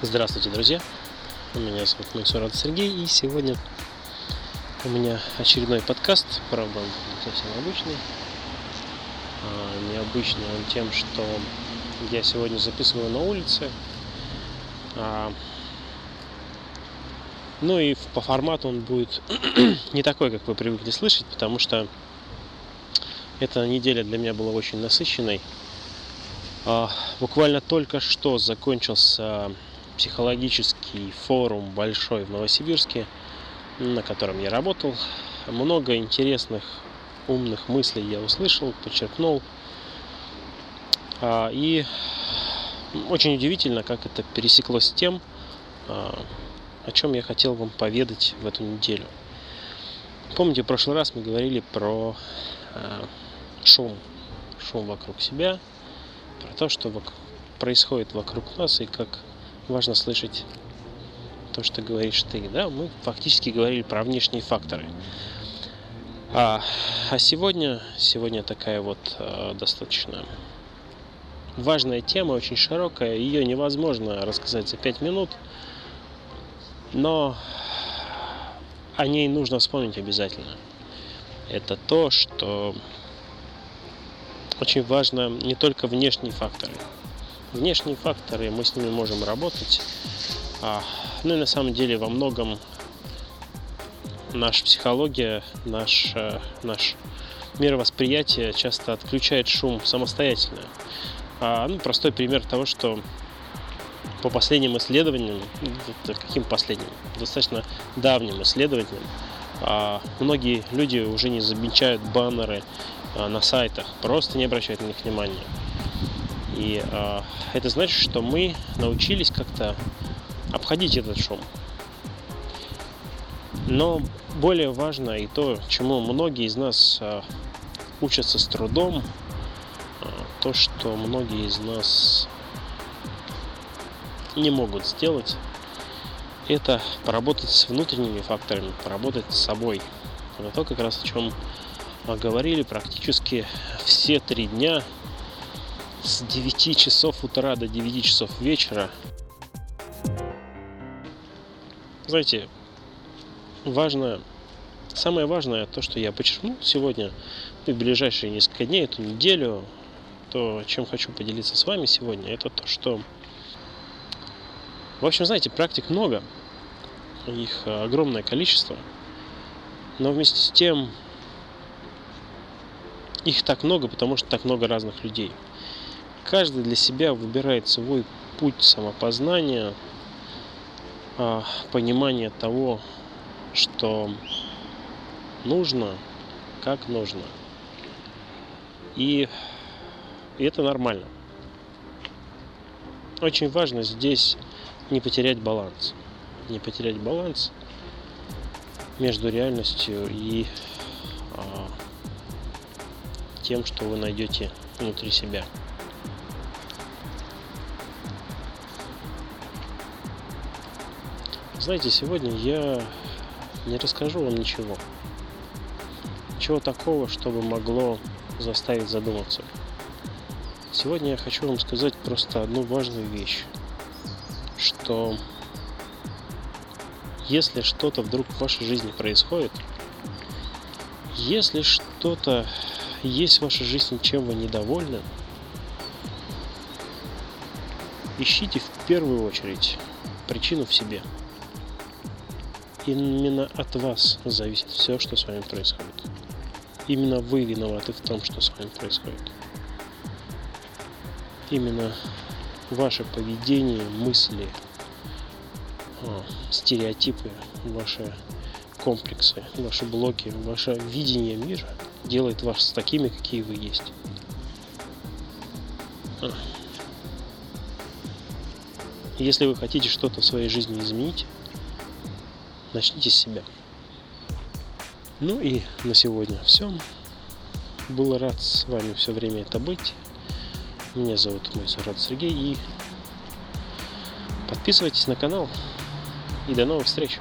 Здравствуйте, друзья! Меня зовут Мансурат Сергей, и сегодня у меня очередной подкаст, правда, он не совсем обычный. А, необычный он тем, что я сегодня записываю на улице. А, ну и по формату он будет не такой, как вы привыкли слышать, потому что эта неделя для меня была очень насыщенной. А, буквально только что закончился психологический форум большой в Новосибирске, на котором я работал. Много интересных, умных мыслей я услышал, подчеркнул. А, и очень удивительно, как это пересеклось с тем, а, о чем я хотел вам поведать в эту неделю. Помните, в прошлый раз мы говорили про а, шум, шум вокруг себя, про то, что происходит вокруг нас и как важно слышать то, что говоришь ты. Да? Мы фактически говорили про внешние факторы. А, а сегодня, сегодня такая вот а, достаточно важная тема, очень широкая. Ее невозможно рассказать за пять минут, но о ней нужно вспомнить обязательно. Это то, что очень важно не только внешние факторы, Внешние факторы, мы с ними можем работать. А, ну и на самом деле во многом наша психология, наш, э, наш мировосприятие часто отключает шум самостоятельно. А, ну, простой пример того, что по последним исследованиям, каким последним, достаточно давним исследованиям, а, многие люди уже не замечают баннеры на сайтах, просто не обращают на них внимания. И э, это значит, что мы научились как-то обходить этот шум. Но более важно и то, чему многие из нас э, учатся с трудом, э, то, что многие из нас не могут сделать, это поработать с внутренними факторами, поработать с собой. Это то, как раз о чем говорили практически все три дня с 9 часов утра до 9 часов вечера. Знаете, важно, самое важное то, что я подчеркнул сегодня, в ближайшие несколько дней, эту неделю, то, чем хочу поделиться с вами сегодня, это то, что, в общем, знаете, практик много, их огромное количество, но вместе с тем их так много, потому что так много разных людей – каждый для себя выбирает свой путь самопознания, а, понимания того, что нужно, как нужно. И, это нормально. Очень важно здесь не потерять баланс. Не потерять баланс между реальностью и а, тем, что вы найдете внутри себя. Знаете, сегодня я не расскажу вам ничего. Ничего такого, чтобы могло заставить задуматься. Сегодня я хочу вам сказать просто одну важную вещь, что если что-то вдруг в вашей жизни происходит, если что-то есть в вашей жизни, чем вы недовольны, ищите в первую очередь причину в себе – именно от вас зависит все, что с вами происходит. Именно вы виноваты в том, что с вами происходит. Именно ваше поведение, мысли, а, стереотипы, ваши комплексы, ваши блоки, ваше видение мира делает вас такими, какие вы есть. А. Если вы хотите что-то в своей жизни изменить, начните с себя. Ну и на сегодня все. Был рад с вами все время это быть. Меня зовут мой Сурат Сергей. И подписывайтесь на канал. И до новых встреч!